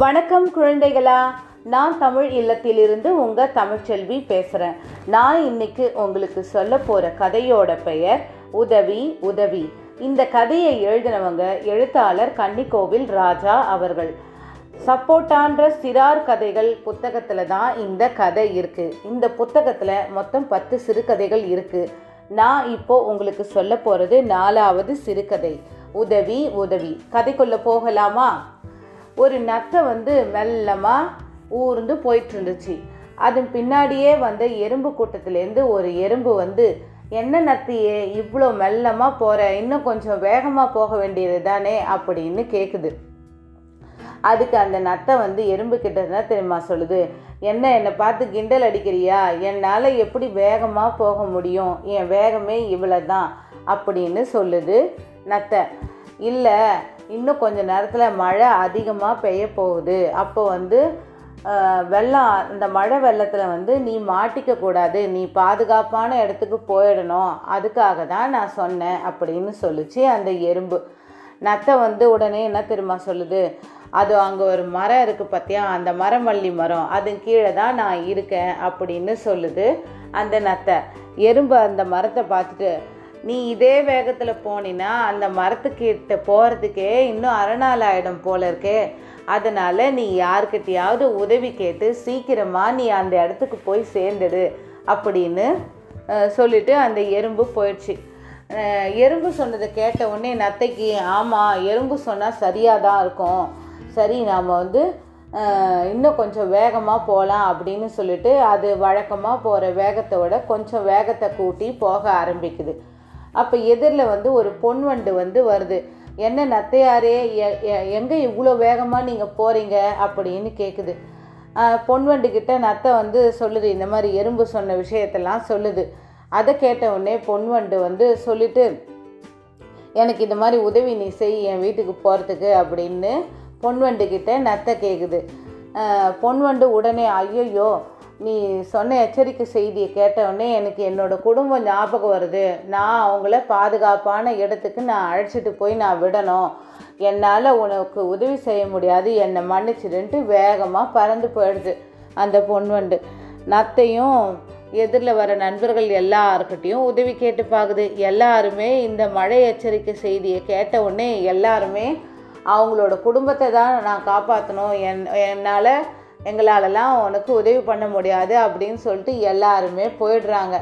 வணக்கம் குழந்தைகளா. நான் தமிழ் இல்லத்திலிருந்து உங்கள் தமிழ்ச்செல்வி பேசுகிறேன் நான் இன்னைக்கு உங்களுக்கு சொல்ல போகிற கதையோட பெயர் உதவி உதவி. இந்த கதையை எழுதினவங்க எழுத்தாளர் கன்னிக்கோவில் ராஜா அவர்கள். சப்போட்டான்ற சிறார் கதைகள் புத்தகத்தில் தான் இந்த கதை இருக்குது இந்த புத்தகத்தில் மொத்தம் பத்து சிறுகதைகள் இருக்குது நான் இப்போ உங்களுக்கு சொல்ல போகிறது நாலாவது சிறுகதை. உதவி உதவி. கதைக்குள்ளே போகலாமா? ஒரு நத்தை வந்து மெல்லமாக ஊர்ந்து போயிட்டு இருந்துச்சு அதன் பின்னாடியே வந்த எறும்பு கூட்டத்திலேருந்து ஒரு எறும்பு வந்து என்ன நத்தியே இவ்வளோ மெல்லமாக போகிற இன்னும் கொஞ்சம் வேகமாக போக வேண்டியது தானே? அப்படின்னு கேட்குது அதுக்கு அந்த நத்தை வந்து எறும்பு கிட்ட தெரியுமா சொல்லுது? என்ன என்னை பார்த்து கிண்டல் அடிக்கிறியா? என்னால் எப்படி வேகமாக போக முடியும்? என் வேகமே இவ்வளோ தான் அப்படின்னு சொல்லுது நத்தை. இல்லை இன்னும் கொஞ்சம் நேரத்தில் மழை அதிகமாக பெய்ய போகுது. அப்போ வந்து வெள்ளம் அந்த மழை வெள்ளத்தில் வந்து நீ மாட்டிக்க கூடாது. நீ பாதுகாப்பான இடத்துக்கு போயிடணும். அதுக்காக தான் நான் சொன்னேன் அப்படின்னு சொல்லிச்சு அந்த எறும்பு. நத்தை வந்து உடனே என்ன தெரியுமா சொல்லுது? அது அங்கே ஒரு மரம் இருக்குது பார்த்தியா அந்த மரமல்லி மரம். அது கீழே தான் நான் இருக்கேன் அப்படின்னு சொல்லுது அந்த நத்தை. எறும்பு அந்த மரத்தை பார்த்துட்டு நீ இதே வேகத்தில் போனினா அந்த மரத்துக்கிட்ட போகிறதுக்கே இன்னும் அரை நாள் ஆயிடும் போல இருக்கே. அதனால் நீ யார்கிட்டையாவது உதவி கேட்டு சீக்கிரமாக நீ அந்த இடத்துக்கு போய் சேர்ந்துடு அப்படின்னு சொல்லிட்டு அந்த எறும்பு போயிடுச்சு. எறும்பு சொன்னதை கேட்ட உடனே நத்தைக்கு ஆமாம் எறும்பு சொன்னால் சரியாக தான் இருக்கும். சரி நாம் வந்து இன்னும் கொஞ்சம் வேகமாக போகலாம் அப்படின்னு சொல்லிட்டு அது வழக்கமாக போகிற வேகத்தை விட கொஞ்சம் வேகத்தை கூட்டி போக ஆரம்பிக்குது. அப்போ எதிரில் வந்து ஒரு பொன் வண்டு வந்து வருது. என்ன நத்தையாரே எ- எங்கே இவ்வளோ வேகமாக நீங்கள் போகிறீங்க அப்படின்னு கேட்குது பொன் பொன்வண்டு நத்தை வந்து சொல்லுது இந்த மாதிரி எறும்பு சொன்ன விஷயத்தெல்லாம் சொல்லுது. அதை கேட்ட உடனே பொன்வண்டு வந்து சொல்லிட்டு எனக்கு இந்த மாதிரி உதவி நீ செய் என் வீட்டுக்கு போகிறதுக்கு அப்படின்னு பொன் வண்டுக்கிட்ட நத்தை கேட்குது பொன் பொன்வண்டு உடனே ஐயோ நீ சொன்ன எச்சரிக்கை செய்தியை கேட்டவுடனே எனக்கு என்னோட குடும்பம் ஞாபகம் வருது. நான் அவங்கள பாதுகாப்பான இடத்துக்கு நான் அழைச்சிட்டு போய் நான் விடணும். என்னால் உனக்கு உதவி செய்ய முடியாது. என்னை மன்னிச்சிடுன்ட்டு வேகமாக பறந்து போயிடுது அந்த பொன்வண்டு. நத்தையும் எதிரில் வர நண்பர்கள் எல்லாருக்கிட்டையும் உதவி கேட்டு பார்க்குது எல்லாருமே இந்த மழை எச்சரிக்கை செய்தியை கேட்ட உடனே எல்லாருமே அவங்களோட குடும்பத்தை தான் நான் காப்பாற்றணும் என் என்னால் எங்களாலலாம் உனக்கு உதவி பண்ண முடியாது அப்படின்னு சொல்லிட்டு எல்லாருமே போயிடுறாங்க.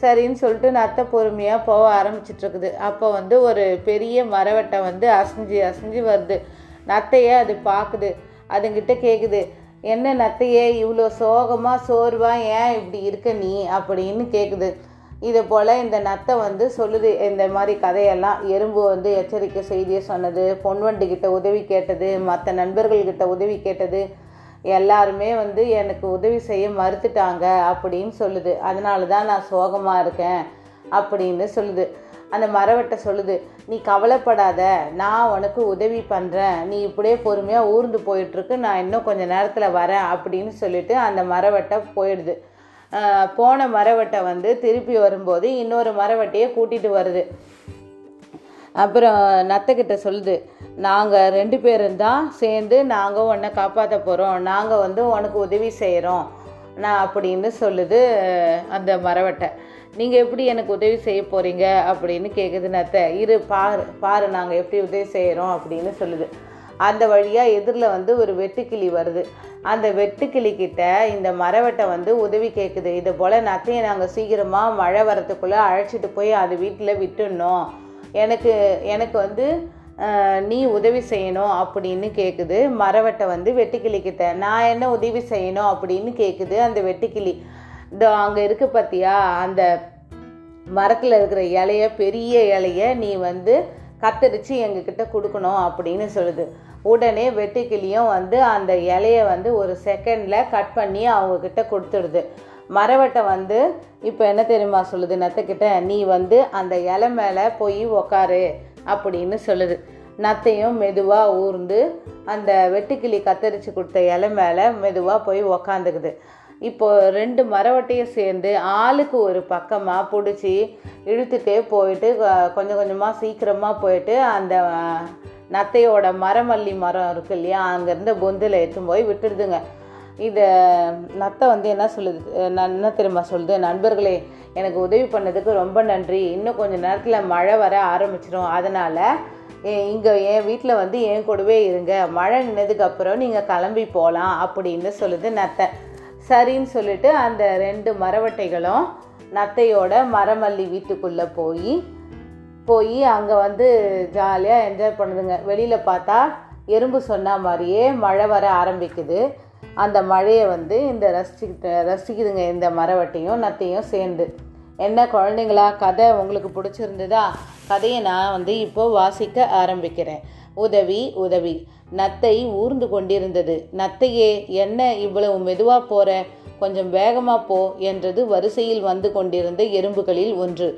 சரின்னு சொல்லிட்டு நத்தை பொறுமையாக போக ஆரம்பிச்சிட்ருக்குது. அப்போ வந்து ஒரு பெரிய மரவட்டை வந்து அசைஞ்சு அசைஞ்சு வருது. நத்தையே அது பார்க்குது. அதுங்கிட்ட கேட்குது என்ன நத்தையே இவ்வளோ சோகமாக சோர்வா ஏன் இப்படி இருக்க நீ? அப்படின்னு கேட்குது இதை போல் இந்த நத்தை வந்து சொல்லுது இந்த மாதிரி கதையெல்லாம் எறும்பு வந்து எச்சரிக்கை செய்தியை சொன்னது பொன்வண்டுக்கிட்ட உதவி கேட்டது மற்ற நண்பர்கள்கிட்ட உதவி கேட்டது எல்லாருமே வந்து எனக்கு உதவி செய்ய மறுத்துட்டாங்க அப்படின்னு சொல்லுது. அதனால தான் நான் சோகமாக இருக்கேன் அப்படின்னு சொல்லுது. அந்த மரவட்டை சொல்லுது நீ கவலைப்படாத நான் உனக்கு உதவி பண்ணுறேன் நீ இப்படியே பொறுமையாக ஊர்ந்து போயிட்டுருக்கு. நான் இன்னும் கொஞ்சம் நேரத்தில் வரேன் அப்படின்னு சொல்லிட்டு அந்த மரவட்டை போயிடுது. போன மரவட்டை வந்து திருப்பி வரும்போது இன்னொரு மரவட்டையை கூட்டிகிட்டு வருது. அப்புறம் நத்தைக்கிட்ட சொல்லுது நாங்கள் ரெண்டு பேரும் தான் சேர்ந்து நாங்கள் உன்னை காப்பாற்ற போகிறோம் நாங்கள் வந்து உனக்கு உதவி செய்கிறோம் நான் அப்படின்னு சொல்லுது அந்த மரவட்டை. நீங்கள் எப்படி எனக்கு உதவி செய்ய போகிறீங்க அப்படின்னு கேட்குது நத்தை. இரு பாரு பாரு நாங்கள் எப்படி உதவி செய்கிறோம் அப்படின்னு சொல்லுது. அந்த வழியாக எதிரில் வந்து ஒரு வெட்டுக்கிளி வருது. அந்த வெட்டுக்கிளிக்கிட்ட இந்த மரவட்டை வந்து உதவி கேட்குது இது போல் நத்தையை நாங்கள் சீக்கிரமாக மழை வரத்துக்குள்ளே அழைச்சிட்டு போய் அது வீட்டில் விட்டுடணும். எனக்கு எனக்கு வந்து நீ உதவி செய்யணும் அப்படின்னு கேட்குது மரவட்டை வந்து வெட்டுக்கிளிக்கிட்ட நான் என்ன உதவி செய்யணும் அப்படின்னு கேட்குது அந்த வெட்டுக்கிளி இந்த அங்கே இருக்கு பார்த்தியா அந்த மரத்தில் இருக்கிற இலைய பெரிய இலைய நீ வந்து கத்தரிச்சு எங்ககிட்ட கொடுக்கணும் அப்படின்னு சொல்லுது. உடனே வெட்டுக்கிளியும் வந்து அந்த இலைய வந்து ஒரு செகண்டில் கட் பண்ணி அவங்கக்கிட்ட கொடுத்துடுது. மரவட்டை வந்து இப்போ என்ன தெரியுமா சொல்லுது? நத்தைக்கிட்ட நீ வந்து அந்த இலை மேலே போய் உக்காரு அப்படின்னு சொல்லுது. நத்தையும் மெதுவாக ஊர்ந்து அந்த வெட்டுக்கிளி கத்தரிச்சு கொடுத்த இலை மேலே மெதுவாக போய் உக்காந்துக்குது. இப்போ ரெண்டு மரவட்டையும் சேர்ந்து ஆளுக்கு ஒரு பக்கமாக பிடிச்சி இழுத்துட்டே போயிட்டு கொஞ்சம் கொஞ்சமாக சீக்கிரமாக போயிட்டு அந்த நத்தையோட மரமல்லி மரம் இருக்கு இல்லையா அங்கேருந்து பொந்தில் எடுத்துன்னு போய் விட்டுடுதுங்க. இதை நத்தை வந்து என்ன சொல்லுது என்ன தெரியுமா சொல்லுது நண்பர்களே எனக்கு உதவி பண்ணதுக்கு ரொம்ப நன்றி. இன்னும் கொஞ்சம் நேரத்தில் மழை வர ஆரம்பிச்சிடும் அதனால் இங்கே என் வீட்டில் வந்து என் கூடவே இருங்க. மழை நின்னதுக்கு அப்புறம் நீங்கள் கிளம்பி போகலாம் அப்படின்னு சொல்லுது நத்தை. சரின்னு சொல்லிட்டு அந்த ரெண்டு மரவட்டைகளும் நத்தையோட மரமல்லி வீட்டுக்குள்ளே போய் போய் அங்கே வந்து ஜாலியாக என்ஜாய் பண்ணுதுங்க. வெளியில் பார்த்தா எறும்பு சொன்ன மாதிரியே மழை வர ஆரம்பிக்குது. அந்த மழையை வந்து இந்த ரசிச்சுக்கிட்டு ரசிக்குதுங்க இந்த மரவட்டையும் நத்தையும் சேர்ந்து. என்ன குழந்தைங்களா கதை உங்களுக்கு பிடிச்சிருந்ததா? கதையை நான் வந்து இப்போ வாசிக்க ஆரம்பிக்கிறேன். உதவி உதவி. நத்தை ஊர்ந்து கொண்டிருந்தது. நத்தையே என்ன இவ்வளவு மெதுவாக போற? கொஞ்சம் வேகமாக போ என்றது வரிசையில் வந்து கொண்டிருந்த எறும்புகளில் ஒன்று.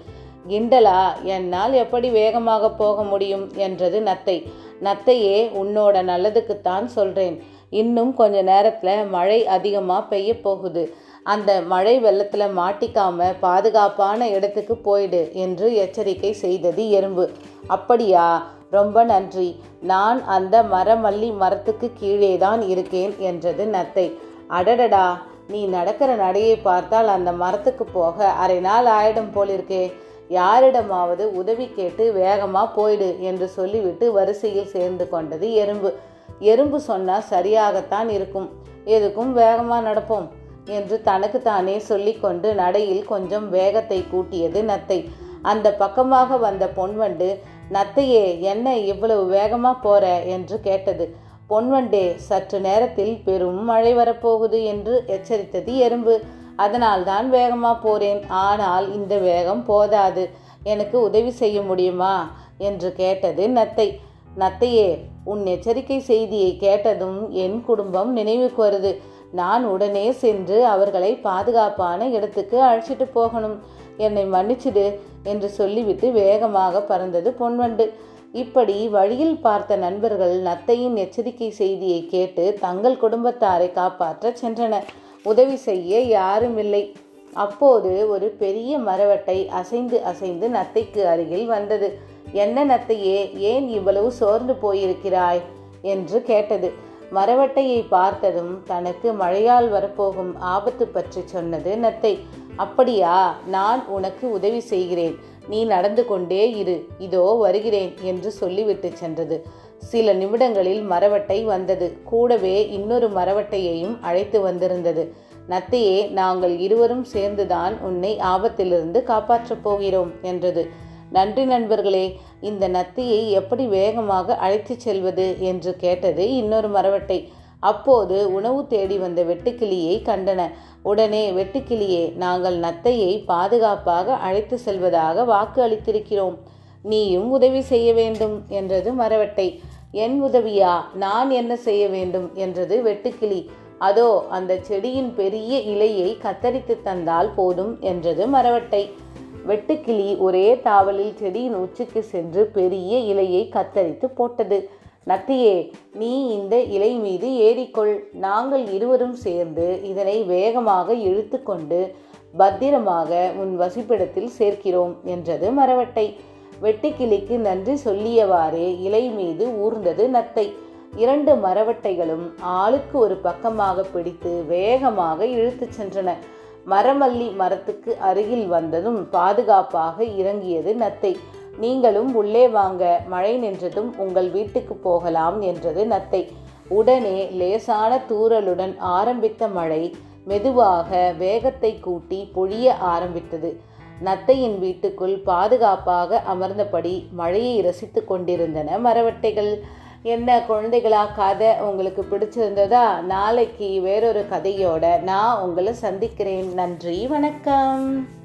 கிண்டலா என்னால் எப்படி வேகமாக போக முடியும்? என்றது நத்தை. நத்தையே உன்னோட நல்லதுக்குத்தான் சொல்றேன். இன்னும் கொஞ்ச நேரத்தில் மழை அதிகமாக பெய்ய போகுது. அந்த மழை வெள்ளத்தில் மாட்டிக்காம பாதுகாப்பான இடத்துக்கு போயிடு என்று எச்சரிக்கை செய்தது எறும்பு. அப்படியா? ரொம்ப நன்றி. நான் அந்த மரமல்லி மரத்துக்கு கீழே தான் இருக்கேன் என்றது நத்தை. அடடடா! நீ நடக்கிற நடையை பார்த்தால் அந்த மரத்துக்கு போக அரை நாள் ஆயிடும் போலிருக்கே. யாரிடமாவது உதவி கேட்டு வேகமாக போயிடு என்று சொல்லிவிட்டு வரிசையில் சேர்ந்து கொண்டது எறும்பு. எறும்பு சொன்னால் சரியாகத்தான் இருக்கும். எதுக்கும் வேகமாக நடப்போம் என்று தனக்குத்தானே சொல்லிக்கொண்டு நடையில் கொஞ்சம் வேகத்தை கூட்டியது நத்தை. அந்த பக்கமாக வந்த பொன்வண்டு நத்தையே என்ன இவ்வளவு வேகமாக போற? என்று கேட்டது. பொன்வண்டே சற்று நேரத்தில் பெரும் மழை வரப்போகுது என்று எச்சரித்தது எறும்பு. அதனால் தான் வேகமாக போறேன். ஆனால் இந்த வேகம் போதாது. எனக்கு உதவி செய்ய முடியுமா? என்று கேட்டது நத்தை. நத்தையே உன் எச்சரிக்கை செய்தியை கேட்டதும் என் குடும்பம் நினைவுக்கு வருது. நான் உடனே சென்று அவர்களை பாதுகாப்பான இடத்துக்கு அழைச்சிட்டு போகணும். என்னை மன்னிச்சிடு என்று சொல்லிவிட்டு வேகமாக பறந்தது பொன்வண்டு இப்படி வழியில் பார்த்த நண்பர்கள் நத்தையின் எச்சரிக்கை செய்தியை கேட்டு தங்கள் குடும்பத்தாரை காப்பாற்ற சென்றனர் உதவி செய்ய யாரும் இல்லை. அப்போது ஒரு பெரிய மரவட்டை அசைந்து அசைந்து நத்தைக்கு அருகில் வந்தது. என்ன நத்தையே ஏன் இவ்வளவு சோர்ந்து போயிருக்கிறாய்? என்று கேட்டது. மரவட்டையை பார்த்ததும் தனக்கு மழையால் வரப்போகும் ஆபத்து பற்றி சொன்னது நத்தை. அப்படியா நான் உனக்கு உதவி செய்கிறேன். நீ நடந்து கொண்டே இரு. இதோ வருகிறேன் என்று சொல்லிவிட்டு சென்றது. சில நிமிடங்களில் மரவட்டை வந்தது. கூடவே இன்னொரு மரவட்டையையும் அழைத்து வந்திருந்தது. நத்தையே நாங்கள் இருவரும் சேர்ந்துதான் உன்னை ஆபத்திலிருந்து காப்பாற்றப் போகிறோம் என்றது. நன்றி நண்பர்களே இந்த நத்தையை எப்படி வேகமாக அழைத்துச் செல்வது என்று கேட்டது இன்னொரு மரவட்டை. அப்போது உணவு தேடி வந்த வெட்டுக்கிளியை கண்டன. உடனே வெட்டுக்கிளியே நாங்கள் நத்தையை பாதுகாப்பாக அழைத்து செல்வதாக வாக்கு அளித்திருக்கிறோம். நீயும் உதவி செய்ய வேண்டும் என்றது மரவட்டை. என் உதவியா? நான் என்ன செய்ய வேண்டும்? என்றது வெட்டுக்கிளி. அதோ அந்த செடியின் பெரிய இலையை கத்தரித்து தந்தால் போதும் என்றது மரவட்டை. வெட்டுக்கிளி ஒரே தாவலில் செடியின் உச்சிக்கு சென்று பெரிய இலையை கத்தரித்து போட்டது. நத்தியே நீ இந்த இலை மீது ஏறிக்கொள். நாங்கள் இருவரும் சேர்ந்து இதனை வேகமாக இழுத்து கொண்டு பத்திரமாக உன் வசிப்பிடத்தில் சேர்க்கிறோம் என்றது மரவட்டை. வெட்டுக்கிளிக்கு நன்றி சொல்லியவாறே இலை மீது ஊர்ந்தது நத்தை. இரண்டு மரவட்டைகளும் ஆளுக்கு ஒரு பக்கமாக பிடித்து வேகமாக இழுத்துச் சென்றன. மரமல்லி மரத்துக்கு அருகில் வந்ததும் பாதுகாப்பாக இறங்கியது நத்தை. நீங்களும் உள்ளே வாங்க மழை நின்றதும் உங்கள் வீட்டுக்கு போகலாம் என்றது நத்தை. உடனே லேசான தூறலுடன் ஆரம்பித்த மழை மெதுவாக வேகத்தை கூட்டி பொழிய ஆரம்பித்தது. நத்தையின் வீட்டுக்குள் பாதுகாப்பாக அமர்ந்தபடி மழையை ரசித்து கொண்டிருந்தன மரவட்டைகள். என்ன குழந்தைகளா கதை உங்களுக்கு பிடிச்சிருந்ததா? நாளைக்கு வேறொரு கதையோட நான் உங்களை சந்திக்கிறேன். நன்றி வணக்கம்.